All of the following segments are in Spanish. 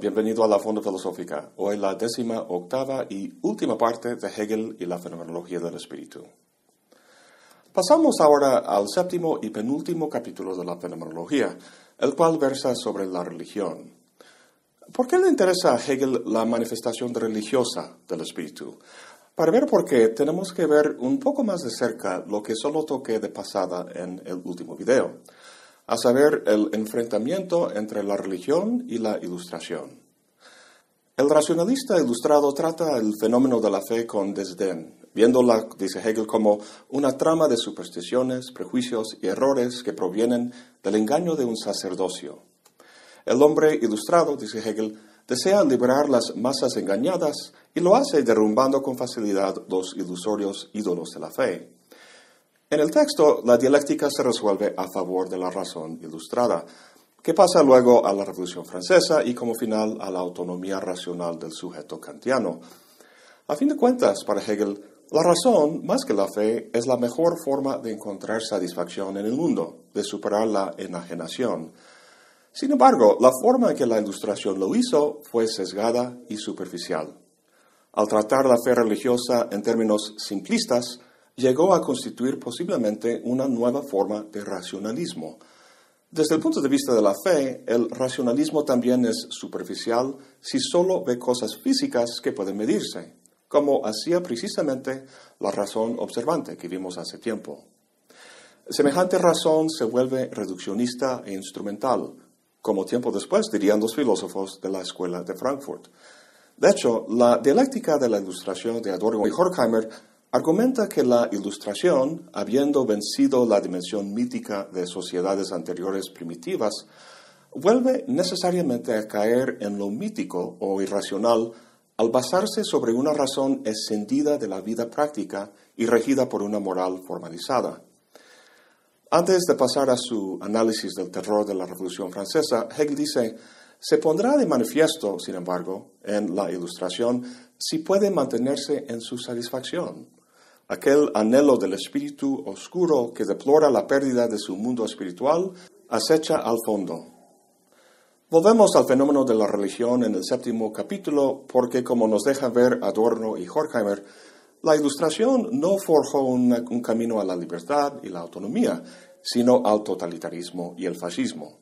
bienvenido a la Fonda Filosófica. Hoy la décima octava y última parte de Hegel y la fenomenología del espíritu. Pasamos ahora al séptimo y penúltimo capítulo de la fenomenología, el cual versa sobre la religión. ¿Por qué le interesa a Hegel la manifestación religiosa del espíritu? Para ver por qué, tenemos que ver un poco más de cerca lo que solo toqué de pasada en el último video a saber, el enfrentamiento entre la religión y la ilustración. El racionalista ilustrado trata el fenómeno de la fe con desdén, viéndola, dice Hegel, como una trama de supersticiones, prejuicios y errores que provienen del engaño de un sacerdocio. El hombre ilustrado, dice Hegel, desea liberar las masas engañadas y lo hace derrumbando con facilidad los ilusorios ídolos de la fe. En el texto, la dialéctica se resuelve a favor de la razón ilustrada, que pasa luego a la Revolución Francesa y como final a la autonomía racional del sujeto kantiano. A fin de cuentas, para Hegel, la razón, más que la fe, es la mejor forma de encontrar satisfacción en el mundo, de superar la enajenación. Sin embargo, la forma en que la ilustración lo hizo fue sesgada y superficial. Al tratar la fe religiosa en términos simplistas, llegó a constituir posiblemente una nueva forma de racionalismo. Desde el punto de vista de la fe, el racionalismo también es superficial si solo ve cosas físicas que pueden medirse, como hacía precisamente la razón observante que vimos hace tiempo. Semejante razón se vuelve reduccionista e instrumental, como tiempo después dirían los filósofos de la escuela de Frankfurt. De hecho, la dialéctica de la ilustración de Adorno y Horkheimer Argumenta que la ilustración, habiendo vencido la dimensión mítica de sociedades anteriores primitivas, vuelve necesariamente a caer en lo mítico o irracional al basarse sobre una razón escindida de la vida práctica y regida por una moral formalizada. Antes de pasar a su análisis del terror de la Revolución Francesa, Hegel dice, se pondrá de manifiesto, sin embargo, en la ilustración si puede mantenerse en su satisfacción aquel anhelo del espíritu oscuro que deplora la pérdida de su mundo espiritual, acecha al fondo. Volvemos al fenómeno de la religión en el séptimo capítulo, porque como nos deja ver Adorno y Horkheimer, la ilustración no forjó un camino a la libertad y la autonomía, sino al totalitarismo y el fascismo.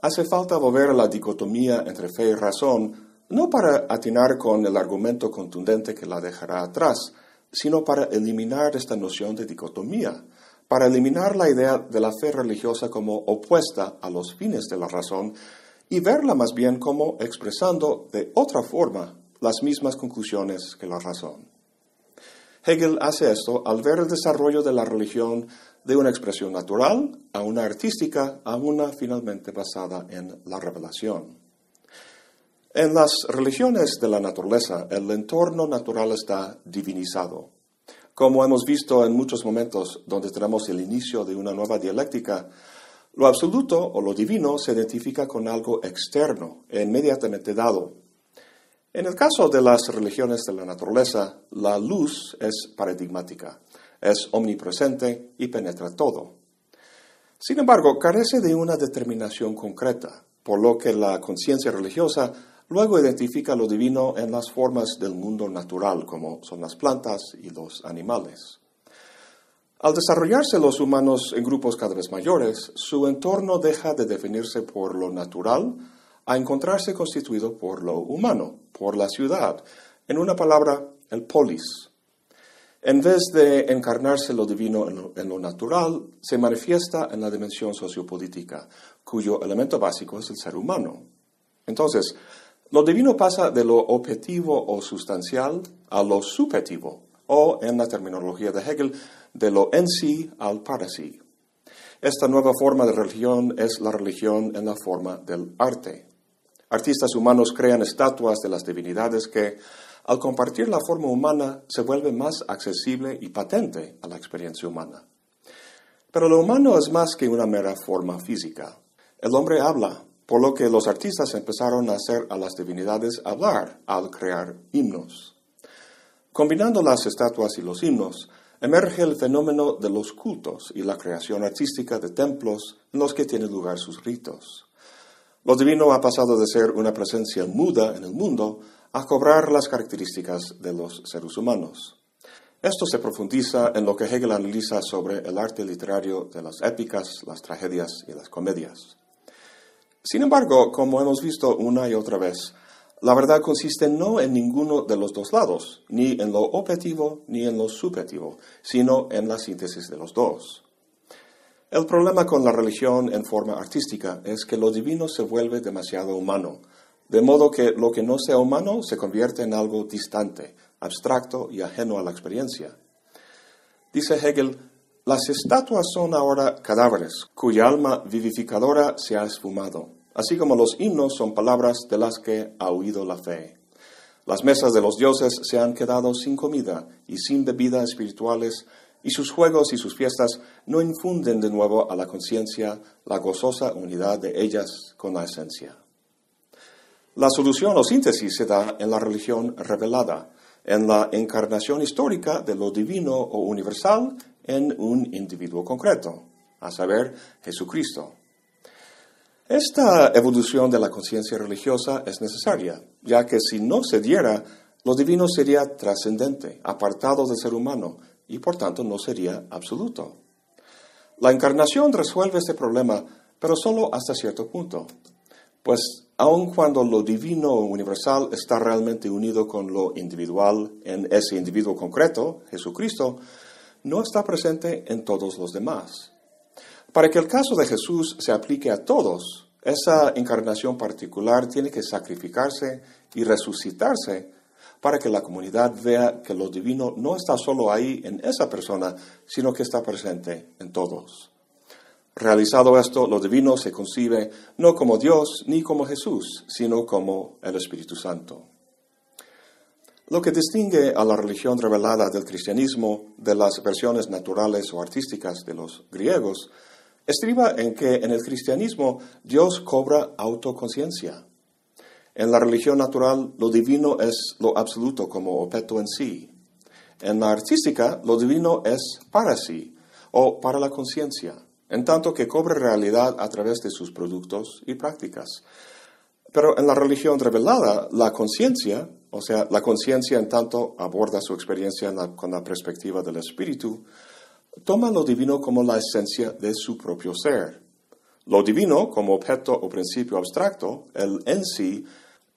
Hace falta volver a la dicotomía entre fe y razón, no para atinar con el argumento contundente que la dejará atrás, sino para eliminar esta noción de dicotomía, para eliminar la idea de la fe religiosa como opuesta a los fines de la razón y verla más bien como expresando de otra forma las mismas conclusiones que la razón. Hegel hace esto al ver el desarrollo de la religión de una expresión natural a una artística a una finalmente basada en la revelación. En las religiones de la naturaleza, el entorno natural está divinizado. Como hemos visto en muchos momentos donde tenemos el inicio de una nueva dialéctica, lo absoluto o lo divino se identifica con algo externo e inmediatamente dado. En el caso de las religiones de la naturaleza, la luz es paradigmática, es omnipresente y penetra todo. Sin embargo, carece de una determinación concreta, por lo que la conciencia religiosa Luego identifica lo divino en las formas del mundo natural, como son las plantas y los animales. Al desarrollarse los humanos en grupos cada vez mayores, su entorno deja de definirse por lo natural a encontrarse constituido por lo humano, por la ciudad, en una palabra, el polis. En vez de encarnarse lo divino en lo, natural, se manifiesta en la dimensión sociopolítica, cuyo elemento básico es el ser humano. Entonces, lo divino pasa de lo objetivo o sustancial a lo subjetivo, o en la terminología de Hegel, de lo en sí al para sí. Esta nueva forma de religión es la religión en la forma del arte. Artistas humanos crean estatuas de las divinidades que, al compartir la forma humana, se vuelve más accesible y patente a la experiencia humana. Pero lo humano es más que una mera forma física. El hombre habla, por lo que los artistas empezaron a hacer a las divinidades hablar al crear himnos. Combinando las estatuas y los himnos, emerge el fenómeno de los cultos y la creación artística de templos en los que tienen lugar sus ritos. Lo divino ha pasado de ser una presencia muda en el mundo a cobrar las características de los seres humanos. Esto se profundiza en lo que Hegel analiza sobre el arte literario de las épicas, las tragedias y las comedias. Sin embargo, como hemos visto una y otra vez, la verdad consiste no en ninguno de los dos lados, ni en lo objetivo ni en lo subjetivo, sino en la síntesis de los dos. El problema con la religión en forma artística es que lo divino se vuelve demasiado humano, de modo que lo que no sea humano se convierte en algo distante, abstracto y ajeno a la experiencia. Dice Hegel, las estatuas son ahora cadáveres cuya alma vivificadora se ha esfumado, así como los himnos son palabras de las que ha huido la fe. Las mesas de los dioses se han quedado sin comida y sin bebida espirituales, y sus juegos y sus fiestas no infunden de nuevo a la conciencia la gozosa unidad de ellas con la esencia. La solución o síntesis se da en la religión revelada, en la encarnación histórica de lo divino o universal en un individuo concreto, a saber, Jesucristo. Esta evolución de la conciencia religiosa es necesaria, ya que si no se diera, lo divino sería trascendente, apartado del ser humano, y por tanto no sería absoluto. La encarnación resuelve este problema, pero solo hasta cierto punto, pues aun cuando lo divino universal está realmente unido con lo individual en ese individuo concreto, Jesucristo, no está presente en todos los demás. Para que el caso de Jesús se aplique a todos, esa encarnación particular tiene que sacrificarse y resucitarse para que la comunidad vea que lo divino no está solo ahí en esa persona, sino que está presente en todos. Realizado esto, lo divino se concibe no como Dios ni como Jesús, sino como el Espíritu Santo. Lo que distingue a la religión revelada del cristianismo de las versiones naturales o artísticas de los griegos estriba en que en el cristianismo Dios cobra autoconciencia. En la religión natural lo divino es lo absoluto como objeto en sí. En la artística lo divino es para sí o para la conciencia en tanto que cobre realidad a través de sus productos y prácticas. Pero en la religión revelada, la conciencia, o sea, la conciencia en tanto aborda su experiencia con la perspectiva del espíritu, toma lo divino como la esencia de su propio ser. Lo divino, como objeto o principio abstracto, el en sí,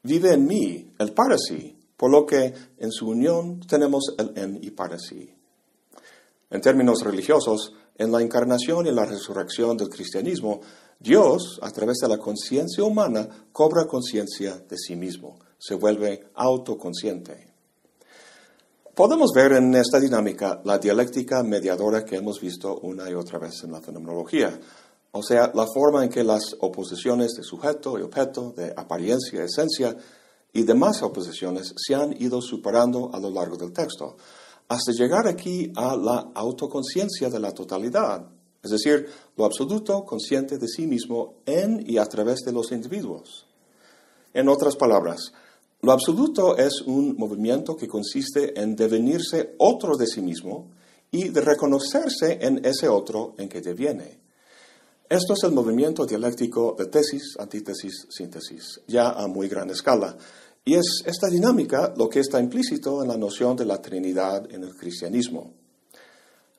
vive en mí, el para sí, por lo que en su unión tenemos el en y para sí. En términos religiosos, en la encarnación y la resurrección del cristianismo, Dios, a través de la conciencia humana, cobra conciencia de sí mismo, se vuelve autoconsciente. Podemos ver en esta dinámica la dialéctica mediadora que hemos visto una y otra vez en la fenomenología, o sea, la forma en que las oposiciones de sujeto y objeto, de apariencia y esencia, y demás oposiciones se han ido superando a lo largo del texto hasta llegar aquí a la autoconciencia de la totalidad, es decir, lo absoluto consciente de sí mismo en y a través de los individuos. En otras palabras, lo absoluto es un movimiento que consiste en devenirse otro de sí mismo y de reconocerse en ese otro en que deviene. Esto es el movimiento dialéctico de tesis, antítesis, síntesis, ya a muy gran escala, y es esta dinámica lo que está implícito en la noción de la Trinidad en el cristianismo.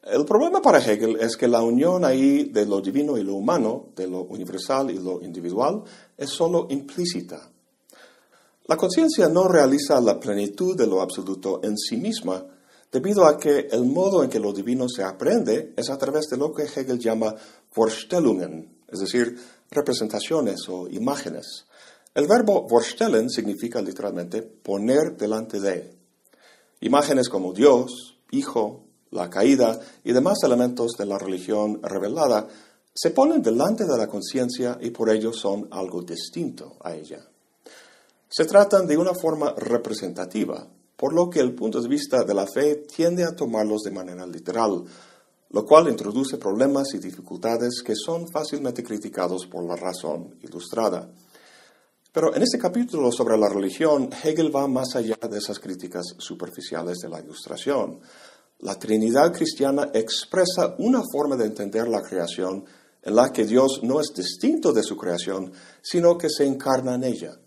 El problema para Hegel es que la unión ahí de lo divino y lo humano, de lo universal y lo individual, es solo implícita. La conciencia no realiza la plenitud de lo absoluto en sí misma, debido a que el modo en que lo divino se aprende es a través de lo que Hegel llama Vorstellungen, es decir, representaciones o imágenes. El verbo vorstellen significa literalmente poner delante de. Imágenes como Dios, Hijo, la caída y demás elementos de la religión revelada se ponen delante de la conciencia y por ello son algo distinto a ella. Se tratan de una forma representativa, por lo que el punto de vista de la fe tiende a tomarlos de manera literal, lo cual introduce problemas y dificultades que son fácilmente criticados por la razón ilustrada. Pero en este capítulo sobre la religión, Hegel va más allá de esas críticas superficiales de la ilustración. La Trinidad cristiana expresa una forma de entender la creación en la que Dios no es distinto de su creación, sino que se encarna en ella.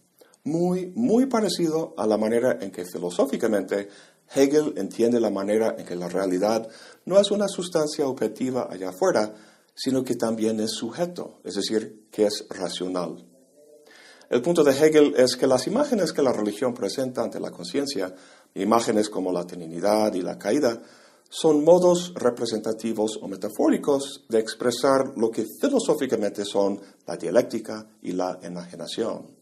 Muy, muy parecido a la manera en que filosóficamente Hegel entiende la manera en que la realidad no es una sustancia objetiva allá afuera, sino que también es sujeto, es decir, que es racional. El punto de Hegel es que las imágenes que la religión presenta ante la conciencia, imágenes como la Trinidad y la caída, son modos representativos o metafóricos de expresar lo que filosóficamente son la dialéctica y la enajenación.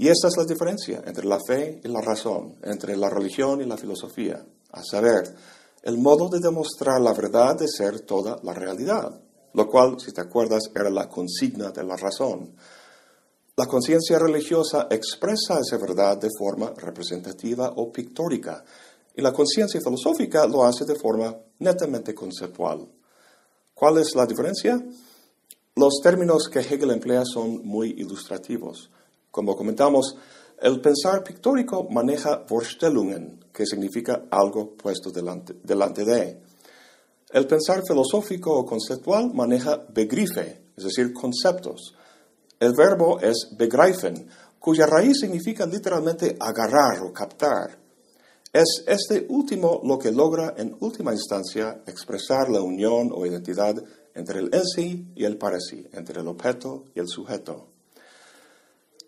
Y esta es la diferencia entre la fe y la razón, entre la religión y la filosofía, a saber, el modo de demostrar la verdad de ser toda la realidad, lo cual, si te acuerdas, era la consigna de la razón. La conciencia religiosa expresa esa verdad de forma representativa o pictórica, y la conciencia filosófica lo hace de forma netamente conceptual. ¿Cuál es la diferencia? Los términos que Hegel emplea son muy ilustrativos. Como comentamos, el pensar pictórico maneja Vorstellungen, que significa algo puesto delante, de. El pensar filosófico o conceptual maneja Begriffe, es decir, conceptos. El verbo es begreifen, cuya raíz significa literalmente agarrar o captar. Es este último lo que logra en última instancia expresar la unión o identidad entre el en sí y el para entre el objeto y el sujeto.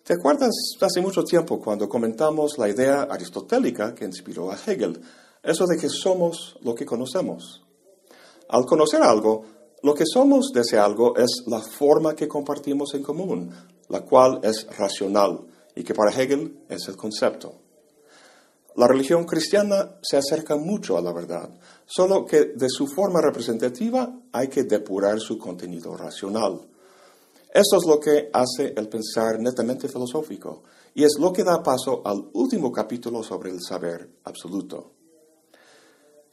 ¿Te acuerdas hace mucho tiempo cuando comentamos la idea aristotélica que inspiró a Hegel, eso de que somos lo que conocemos? Al conocer algo, lo que somos de ese algo es la forma que compartimos en común, la cual es racional y que para Hegel es el concepto. La religión cristiana se acerca mucho a la verdad, solo que de su forma representativa hay que depurar su contenido racional. Esto es lo que hace el pensar netamente filosófico y es lo que da paso al último capítulo sobre el saber absoluto.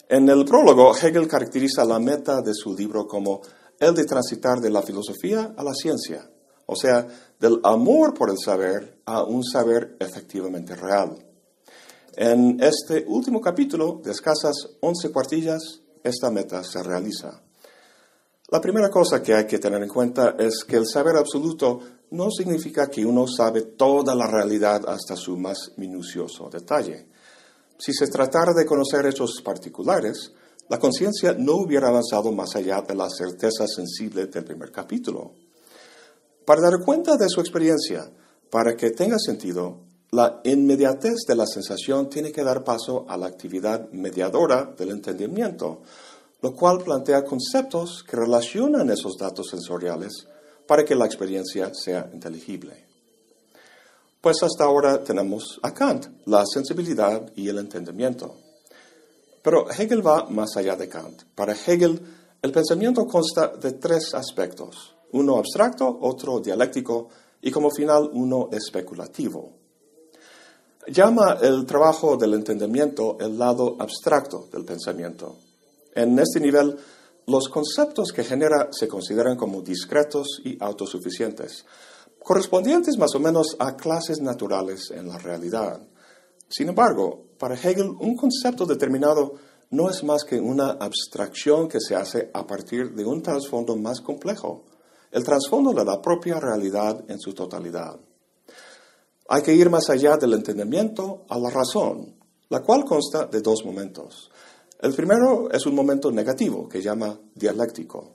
En el prólogo, Hegel caracteriza la meta de su libro como el de transitar de la filosofía a la ciencia, o sea, del amor por el saber a un saber efectivamente real. En este último capítulo, de escasas 11 cuartillas, esta meta se realiza. La primera cosa que hay que tener en cuenta es que el saber absoluto no significa que uno sabe toda la realidad hasta su más minucioso detalle. Si se tratara de conocer hechos particulares, la conciencia no hubiera avanzado más allá de la certeza sensible del primer capítulo. Para dar cuenta de su experiencia, para que tenga sentido, la inmediatez de la sensación tiene que dar paso a la actividad mediadora del entendimiento, lo cual plantea conceptos que relacionan esos datos sensoriales para que la experiencia sea inteligible. Pues hasta ahora tenemos a Kant, la sensibilidad y el entendimiento. Pero Hegel va más allá de Kant. Para Hegel, el pensamiento consta de tres aspectos, uno abstracto, otro dialéctico y como final uno especulativo. Llama el trabajo del entendimiento el lado abstracto del pensamiento. En este nivel, los conceptos que genera se consideran como discretos y autosuficientes, correspondientes más o menos a clases naturales en la realidad. Sin embargo, para Hegel, un concepto determinado no es más que una abstracción que se hace a partir de un trasfondo más complejo, el trasfondo de la propia realidad en su totalidad. Hay que ir más allá del entendimiento a la razón, la cual consta de dos momentos. El primero es un momento negativo que llama dialéctico.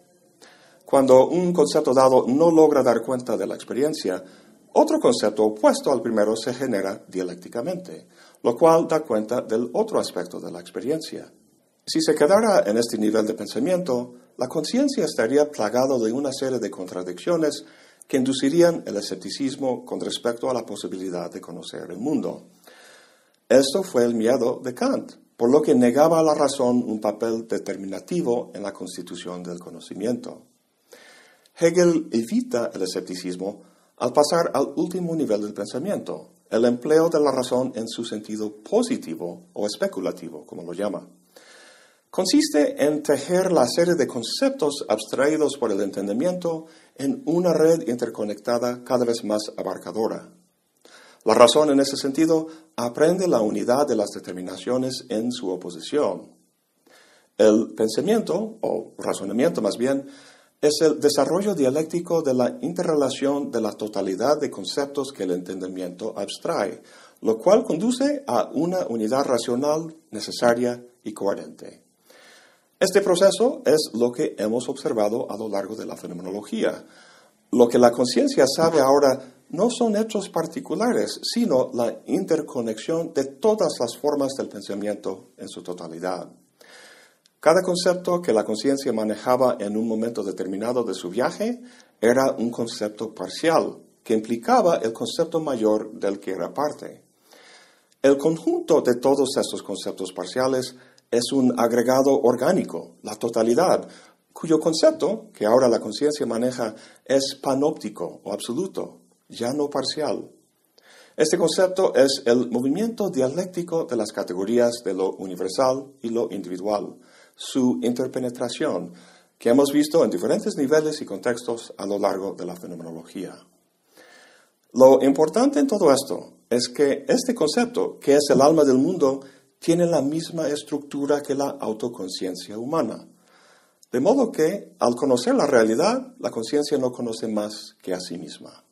Cuando un concepto dado no logra dar cuenta de la experiencia, otro concepto opuesto al primero se genera dialécticamente, lo cual da cuenta del otro aspecto de la experiencia. Si se quedara en este nivel de pensamiento, la conciencia estaría plagada de una serie de contradicciones que inducirían el escepticismo con respecto a la posibilidad de conocer el mundo. Esto fue el miedo de Kant, por lo que negaba a la razón un papel determinativo en la constitución del conocimiento. Hegel evita el escepticismo al pasar al último nivel del pensamiento, el empleo de la razón en su sentido positivo o especulativo, como lo llama. Consiste en tejer la serie de conceptos abstraídos por el entendimiento en una red interconectada cada vez más abarcadora. La razón en ese sentido aprende la unidad de las determinaciones en su oposición. El pensamiento, o razonamiento más bien, es el desarrollo dialéctico de la interrelación de la totalidad de conceptos que el entendimiento abstrae, lo cual conduce a una unidad racional necesaria y coherente. Este proceso es lo que hemos observado a lo largo de la fenomenología. Lo que la conciencia sabe ahora no son hechos particulares, sino la interconexión de todas las formas del pensamiento en su totalidad. Cada concepto que la conciencia manejaba en un momento determinado de su viaje era un concepto parcial, que implicaba el concepto mayor del que era parte. El conjunto de todos estos conceptos parciales es un agregado orgánico, la totalidad, cuyo concepto, que ahora la conciencia maneja, es panóptico o absoluto, ya no parcial. Este concepto es el movimiento dialéctico de las categorías de lo universal y lo individual, su interpenetración, que hemos visto en diferentes niveles y contextos a lo largo de la fenomenología. Lo importante en todo esto es que este concepto, que es el alma del mundo, tiene la misma estructura que la autoconciencia humana. De modo que, al conocer la realidad, la conciencia no conoce más que a sí misma.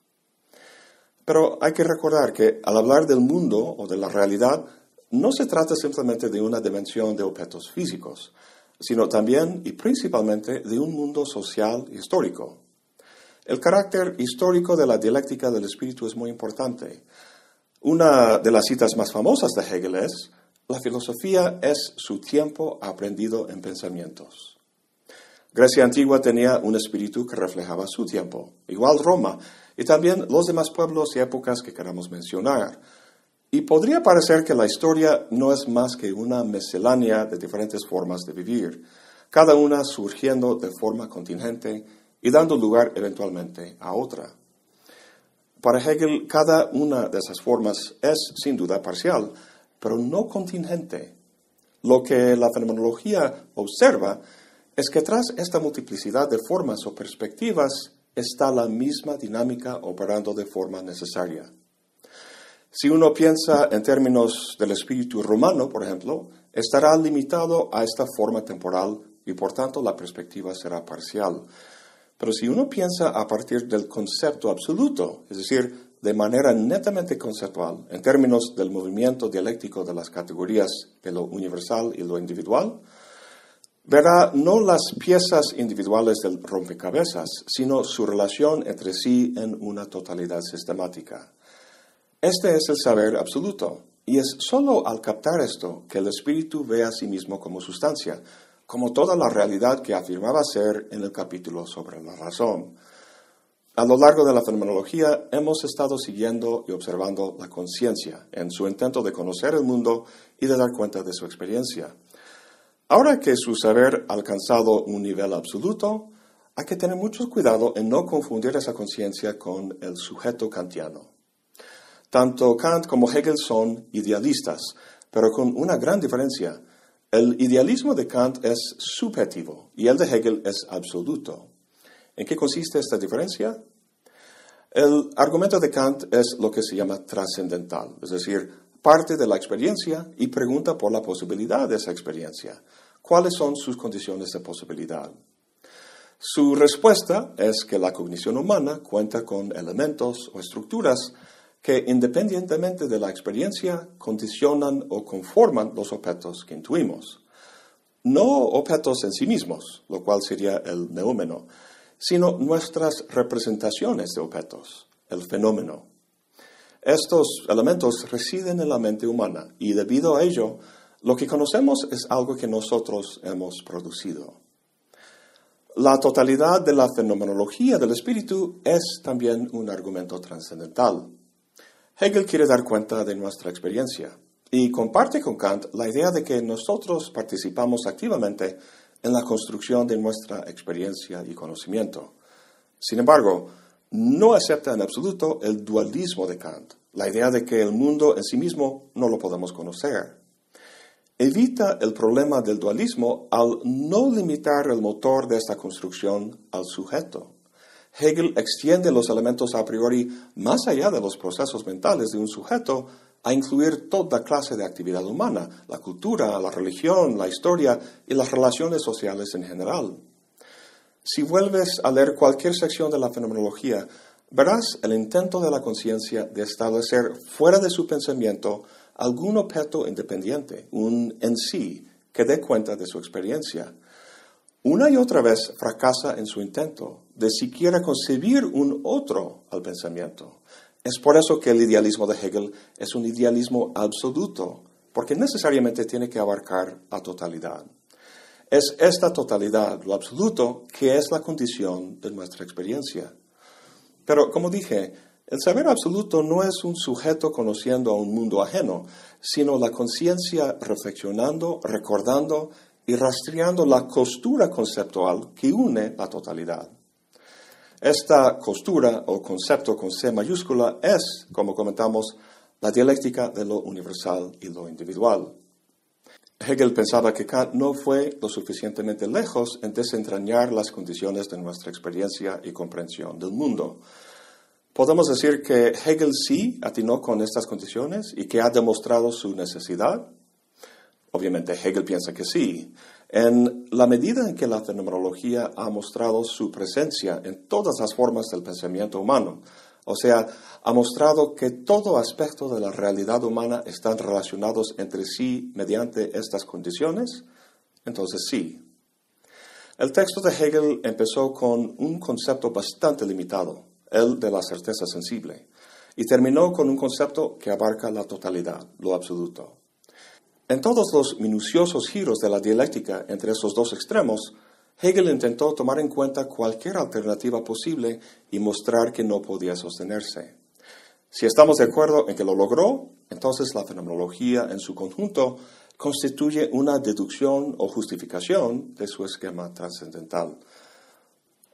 Pero hay que recordar que al hablar del mundo o de la realidad, no se trata simplemente de una dimensión de objetos físicos, sino también y principalmente de un mundo social y histórico. El carácter histórico de la dialéctica del espíritu es muy importante. Una de las citas más famosas de Hegel es, la filosofía es su tiempo aprendido en pensamientos. Grecia antigua tenía un espíritu que reflejaba su tiempo, igual Roma, y también los demás pueblos y épocas que queramos mencionar. Y podría parecer que la historia no es más que una miscelánea de diferentes formas de vivir, cada una surgiendo de forma contingente y dando lugar eventualmente a otra. Para Hegel, cada una de esas formas es sin duda parcial, pero no contingente. Lo que la fenomenología observa es que tras esta multiplicidad de formas o perspectivas está la misma dinámica operando de forma necesaria. Si uno piensa en términos del espíritu romano, por ejemplo, estará limitado a esta forma temporal y por tanto la perspectiva será parcial. Pero si uno piensa a partir del concepto absoluto, es decir, de manera netamente conceptual, en términos del movimiento dialéctico de las categorías de lo universal y lo individual, verá no las piezas individuales del rompecabezas, sino su relación entre sí en una totalidad sistemática. Este es el saber absoluto, y es sólo al captar esto que el espíritu ve a sí mismo como sustancia, como toda la realidad que afirmaba ser en el capítulo sobre la razón. A lo largo de la fenomenología hemos estado siguiendo y observando la conciencia en su intento de conocer el mundo y de dar cuenta de su experiencia. Ahora que su saber ha alcanzado un nivel absoluto, hay que tener mucho cuidado en no confundir esa conciencia con el sujeto kantiano. Tanto Kant como Hegel son idealistas, pero con una gran diferencia. El idealismo de Kant es subjetivo y el de Hegel es absoluto. ¿En qué consiste esta diferencia? El argumento de Kant es lo que se llama trascendental, es decir, parte de la experiencia y pregunta por la posibilidad de esa experiencia. ¿Cuáles son sus condiciones de posibilidad? Su respuesta es que la cognición humana cuenta con elementos o estructuras que independientemente de la experiencia condicionan o conforman los objetos que intuimos. No objetos en sí mismos, lo cual sería el neómeno, sino nuestras representaciones de objetos, el fenómeno. Estos elementos residen en la mente humana y debido a ello, lo que conocemos es algo que nosotros hemos producido. La totalidad de la fenomenología del espíritu es también un argumento trascendental. Hegel quiere dar cuenta de nuestra experiencia y comparte con Kant la idea de que nosotros participamos activamente en la construcción de nuestra experiencia y conocimiento. Sin embargo, no acepta en absoluto el dualismo de Kant, la idea de que el mundo en sí mismo no lo podemos conocer. Evita el problema del dualismo al no limitar el motor de esta construcción al sujeto. Hegel extiende los elementos a priori más allá de los procesos mentales de un sujeto a incluir toda clase de actividad humana, la cultura, la religión, la historia y las relaciones sociales en general. Si vuelves a leer cualquier sección de la fenomenología, verás el intento de la conciencia de establecer fuera de su pensamiento algún objeto independiente, un en sí, que dé cuenta de su experiencia. Una y otra vez fracasa en su intento de siquiera concebir un otro al pensamiento. Es por eso que el idealismo de Hegel es un idealismo absoluto, porque necesariamente tiene que abarcar la totalidad. Es esta totalidad, lo absoluto, que es la condición de nuestra experiencia. Pero, como dije, el saber absoluto no es un sujeto conociendo a un mundo ajeno, sino la conciencia reflexionando, recordando y rastreando la costura conceptual que une la totalidad. Esta costura o concepto con C mayúscula es, como comentamos, la dialéctica de lo universal y lo individual. Hegel pensaba que Kant no fue lo suficientemente lejos en desentrañar las condiciones de nuestra experiencia y comprensión del mundo. Podemos decir que Hegel sí atinó con estas condiciones y que ha demostrado su necesidad. Obviamente Hegel piensa que sí, en la medida en que la fenomenología ha mostrado su presencia en todas las formas del pensamiento humano, o sea, ha mostrado que todo aspecto de la realidad humana están relacionados entre sí mediante estas condiciones, entonces sí. El texto de Hegel empezó con un concepto bastante limitado, el de la certeza sensible, y terminó con un concepto que abarca la totalidad, lo absoluto. En todos los minuciosos giros de la dialéctica entre esos dos extremos, Hegel intentó tomar en cuenta cualquier alternativa posible y mostrar que no podía sostenerse. Si estamos de acuerdo en que lo logró, entonces la fenomenología en su conjunto constituye una deducción o justificación de su esquema trascendental.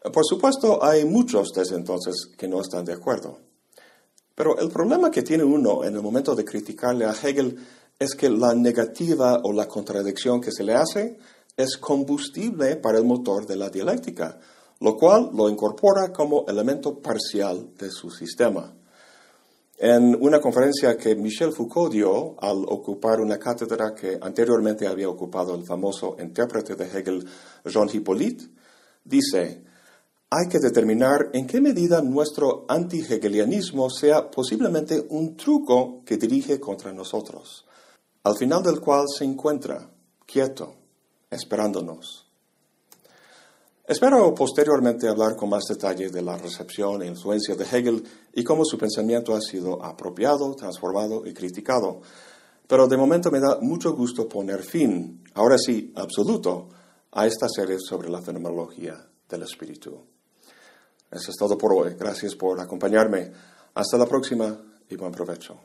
Por supuesto, hay muchos desde entonces que no están de acuerdo. Pero el problema que tiene uno en el momento de criticarle a Hegel es que la negativa o la contradicción que se le hace es combustible para el motor de la dialéctica, lo cual lo incorpora como elemento parcial de su sistema. En una conferencia que Michel Foucault dio al ocupar una cátedra que anteriormente había ocupado el famoso intérprete de Hegel, Jean Hippolyte, dice, hay que determinar en qué medida nuestro anti-hegelianismo sea posiblemente un truco que dirige contra nosotros, al final del cual se encuentra, quieto, esperándonos. Espero posteriormente hablar con más detalle de la recepción e influencia de Hegel y cómo su pensamiento ha sido apropiado, transformado y criticado. Pero de momento me da mucho gusto poner fin, ahora sí, absoluto, a esta serie sobre la fenomenología del espíritu. Eso es todo por hoy. Gracias por acompañarme. Hasta la próxima y buen provecho.